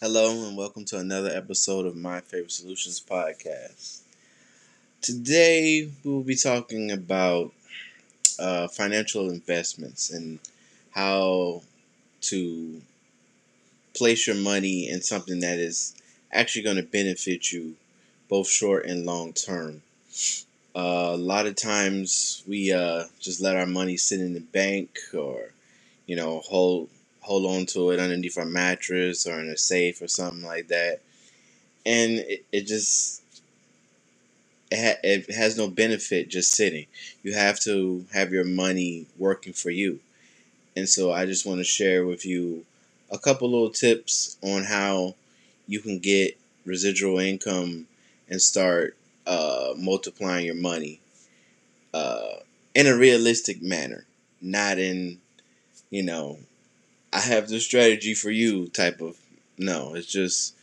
Hello, and welcome to another episode of My Favorite Solutions podcast. Today, we will be talking about uh, financial investments and how to place your money in something that is actually going to benefit you both short and long term. Uh, a lot of times we uh, just let our money sit in the bank or, you know, hold hold on to it underneath our mattress or in a safe or something like that, and it, it just it, ha- it has no benefit just sitting. You have to have your money working for you, and so I just want to share with you a couple little tips on how you can get residual income and start uh, multiplying your money uh, in a realistic manner, not in, you know, I have the strategy for you type of. No, it's just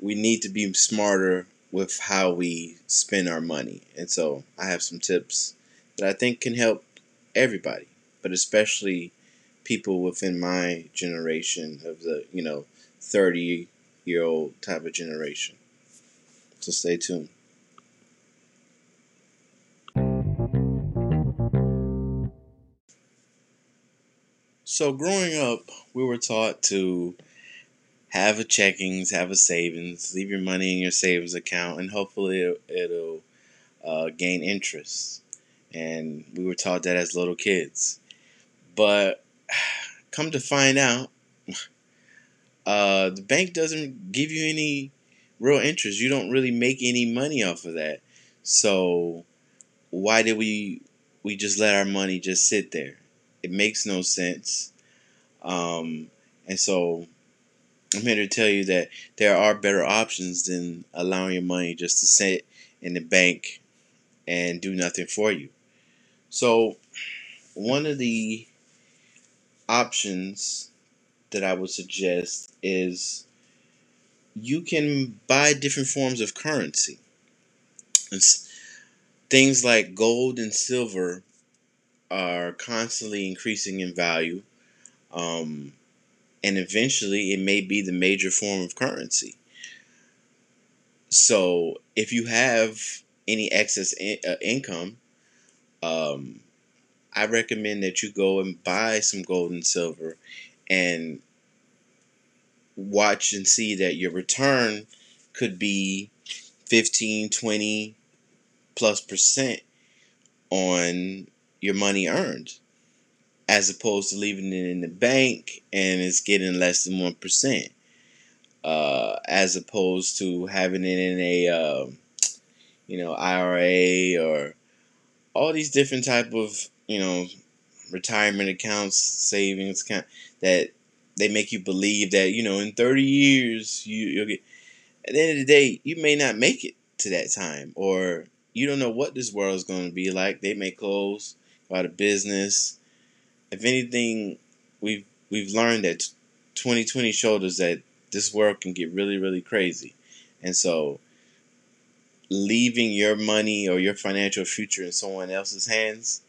we need to be smarter with how we spend our money. And so I have some tips that I think can help everybody, but especially people within my generation of the, you know, 30 year old type of generation. So stay tuned. So growing up, we were taught to have a checkings, have a savings, leave your money in your savings account, and hopefully it'll, uh, gain interest. And we were taught that as little kids. But come to find out, uh, the bank doesn't give you any real interest. You don't really make any money off of that. So why did we we just let our money just sit there? It makes no sense. Um, and so I'm here to tell you that there are better options than allowing your money just to sit in the bank and do nothing for you. So, one of the options that I would suggest is you can buy different forms of currency. It's things like gold and silver are constantly increasing in value. Um, and eventually it may be the major form of currency. So if you have any excess in, uh, income, um, I recommend that you go and buy some gold and silver and watch and see that your return could be 15, 20 plus percent on your money earned as opposed to leaving it in the bank and it's getting less than 1% uh, as opposed to having it in a uh, you know IRA or all these different type of you know retirement accounts savings account that they make you believe that you know in 30 years you, you'll get at the end of the day you may not make it to that time or you don't know what this world is going to be like. They may close go out of business. If anything we've we've learned that 2020 showed us that this world can get really really crazy. And so leaving your money or your financial future in someone else's hands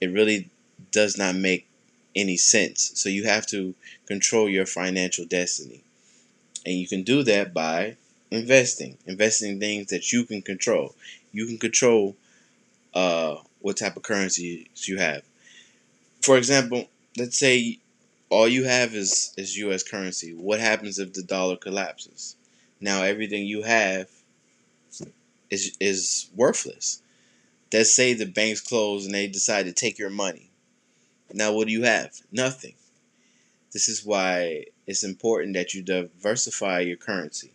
it really does not make any sense. So you have to control your financial destiny. And you can do that by investing investing in things that you can control. You can control uh, what type of currency you have. For example let's say all you have is is us currency. What happens if the dollar collapses? Now everything you have is is worthless. Let's say the banks close and they decide to take your money. Now what do you have? Nothing. This is why it's important that you diversify your currency.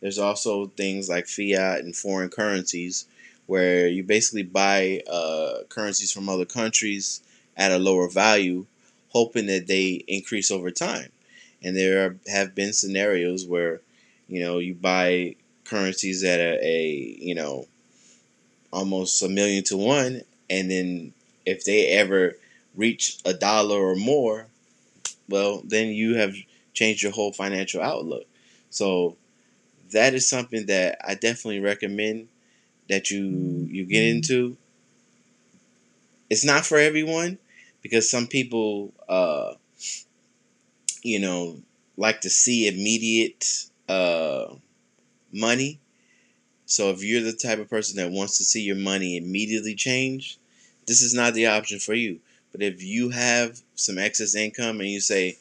There's also things like fiat and foreign currencies where you basically buy uh, currencies from other countries at a lower value, hoping that they increase over time. And there have been scenarios where, you know, you buy currencies at a, a you know, almost a million to one, and then if they ever reach a dollar or more, well, then you have changed your whole financial outlook. So that is something that I definitely recommend that you you get into. It's not for everyone because some people, uh, you know, like to see immediate uh, money. So if you're the type of person that wants to see your money immediately change, this is not the option for you. But if you have some excess income and you say,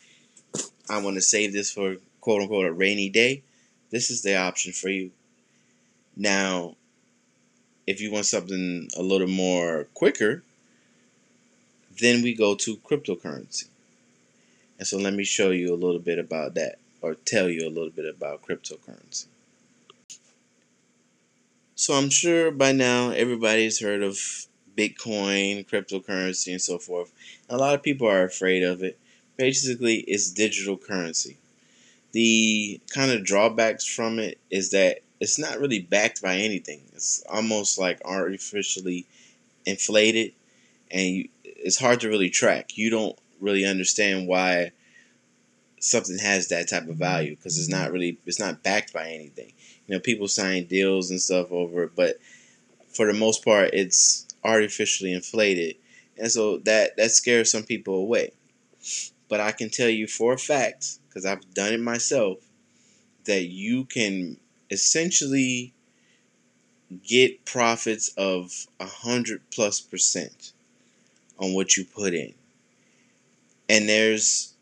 I want to save this for quote unquote a rainy day, this is the option for you. Now, if you want something a little more quicker, then we go to cryptocurrency. And so let me show you a little bit about that or tell you a little bit about cryptocurrency. So I'm sure by now everybody's heard of Bitcoin, cryptocurrency, and so forth. A lot of people are afraid of it. Basically, it's digital currency. The kind of drawbacks from it is that it's not really backed by anything. It's almost like artificially inflated, and you, it's hard to really track. You don't really understand why something has that type of value because it's not really it's not backed by anything. You know, people sign deals and stuff over it, but for the most part, it's artificially inflated, and so that that scares some people away. But I can tell you for a fact, because I've done it myself, that you can essentially get profits of a hundred plus percent on what you put in. And there's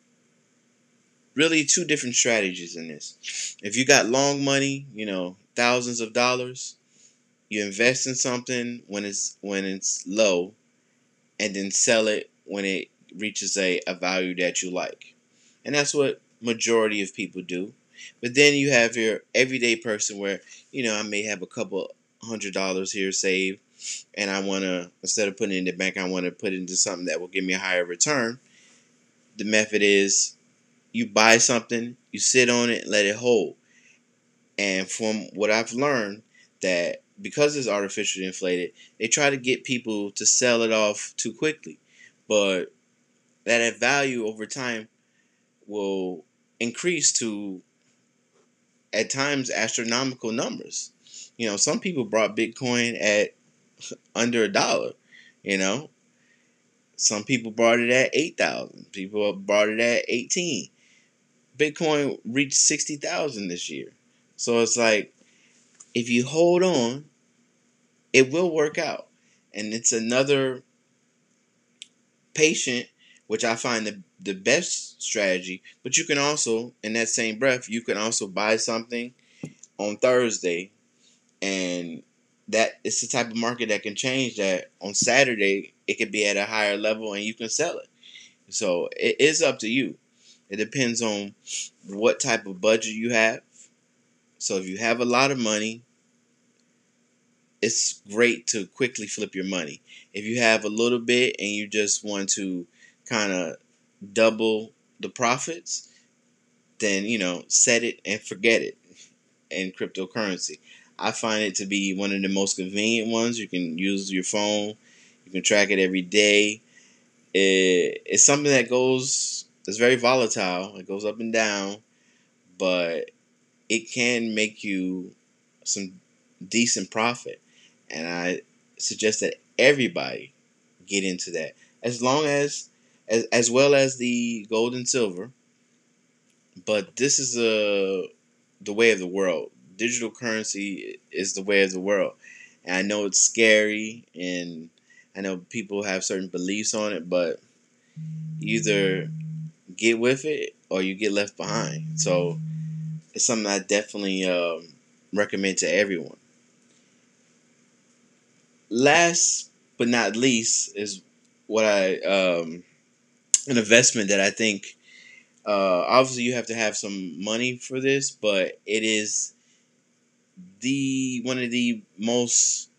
really two different strategies in this. If you got long money, you know, thousands of dollars, you invest in something when it's when it's low and then sell it when it reaches a, a value that you like. And that's what majority of people do. But then you have your everyday person where, you know, I may have a couple hundred dollars here saved and I want to, instead of putting it in the bank, I want to put it into something that will give me a higher return. The method is you buy something, you sit on it, let it hold. And from what I've learned, that because it's artificially inflated, they try to get people to sell it off too quickly. But that value over time will increase to at times astronomical numbers. You know, some people brought Bitcoin at under a dollar, you know. Some people bought it at 8,000. People bought it at 18. Bitcoin reached 60,000 this year. So it's like if you hold on, it will work out. And it's another patient, which I find the, the best strategy. But you can also, in that same breath, you can also buy something on Thursday and that it's the type of market that can change that on Saturday it could be at a higher level and you can sell it. So it is up to you. It depends on what type of budget you have. So if you have a lot of money, it's great to quickly flip your money. If you have a little bit and you just want to kind of double the profits, then you know, set it and forget it in cryptocurrency. I find it to be one of the most convenient ones. You can use your phone. You can track it every day. It, it's something that goes. It's very volatile. It goes up and down, but it can make you some decent profit. And I suggest that everybody get into that, as long as, as as well as the gold and silver. But this is a uh, the way of the world digital currency is the way of the world. And I know it's scary and I know people have certain beliefs on it, but either get with it or you get left behind. So it's something I definitely um, recommend to everyone. Last but not least is what I um, an investment that I think uh, obviously you have to have some money for this, but it is the one of the most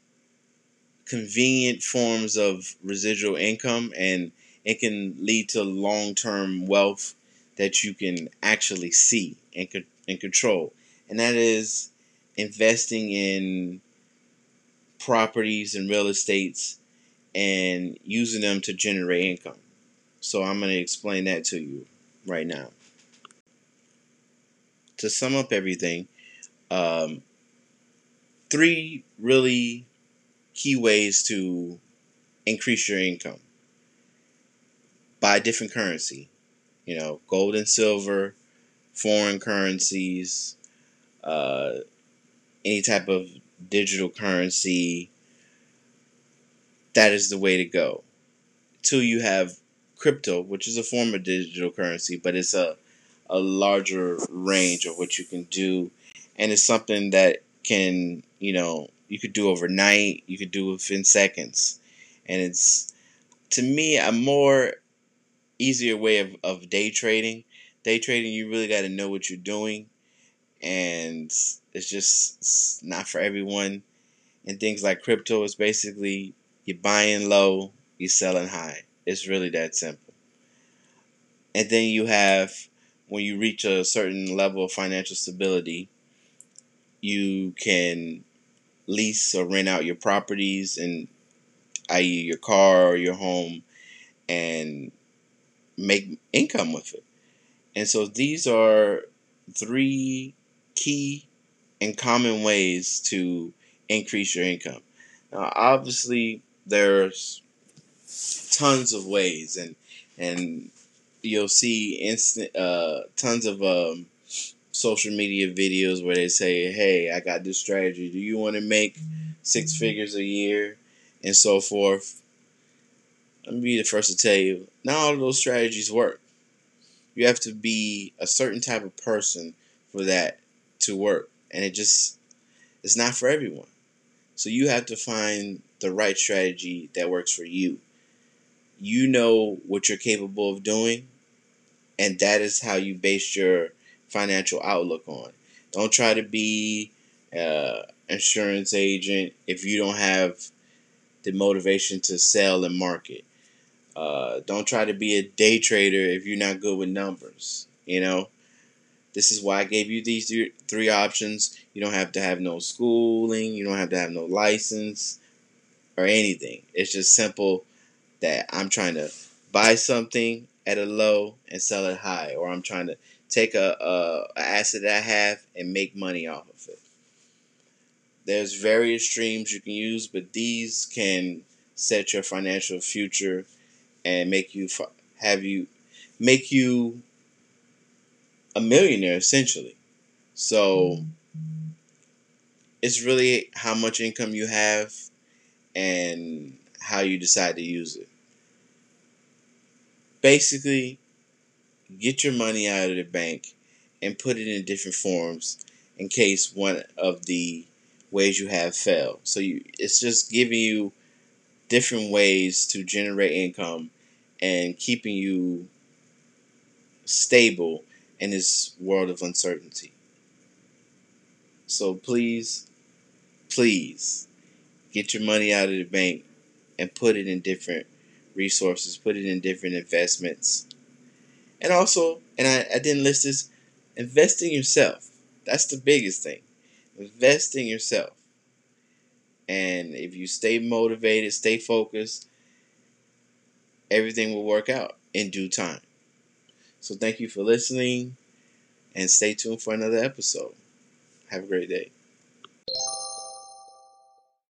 convenient forms of residual income and it can lead to long-term wealth that you can actually see and, and control and that is investing in properties and real estates and using them to generate income so i'm going to explain that to you right now. To sum up everything um, three really key ways to increase your income. Buy different currency you know gold and silver foreign currencies, uh, any type of digital currency, that is the way to go. Till you have crypto, which is a form of digital currency, but it's a a larger range of what you can do, and it's something that can you know you could do overnight, you could do within seconds, and it's to me a more easier way of, of day trading. Day trading, you really got to know what you're doing, and it's just it's not for everyone. And things like crypto is basically you're buying low, you're selling high. It's really that simple. And then you have when you reach a certain level of financial stability, you can lease or rent out your properties and i.e. your car or your home and make income with it. And so these are three key and common ways to increase your income. Now, obviously, there's tons of ways, and and you'll see instant uh, tons of um, social media videos where they say, "Hey, I got this strategy. Do you want to make six figures a year?" and so forth. Let me be the first to tell you, not all of those strategies work. You have to be a certain type of person for that to work, and it just it's not for everyone. So you have to find the right strategy that works for you. You know what you're capable of doing, and that is how you base your financial outlook on. Don't try to be an insurance agent if you don't have the motivation to sell and market. Uh, don't try to be a day trader if you're not good with numbers. You know, this is why I gave you these three options. You don't have to have no schooling. You don't have to have no license or anything. It's just simple that I'm trying to buy something at a low and sell it high, or I'm trying to take a, a, a asset that I have and make money off of it. There's various streams you can use, but these can set your financial future and make you have you make you a millionaire essentially. So it's really how much income you have and how you decide to use it. Basically, get your money out of the bank and put it in different forms in case one of the ways you have fail. So you, it's just giving you different ways to generate income and keeping you stable in this world of uncertainty. So please, please get your money out of the bank and put it in different resources, put it in different investments. And also, and I, I didn't list this, invest in yourself. That's the biggest thing. Invest in yourself. And if you stay motivated, stay focused, everything will work out in due time. So thank you for listening and stay tuned for another episode. Have a great day.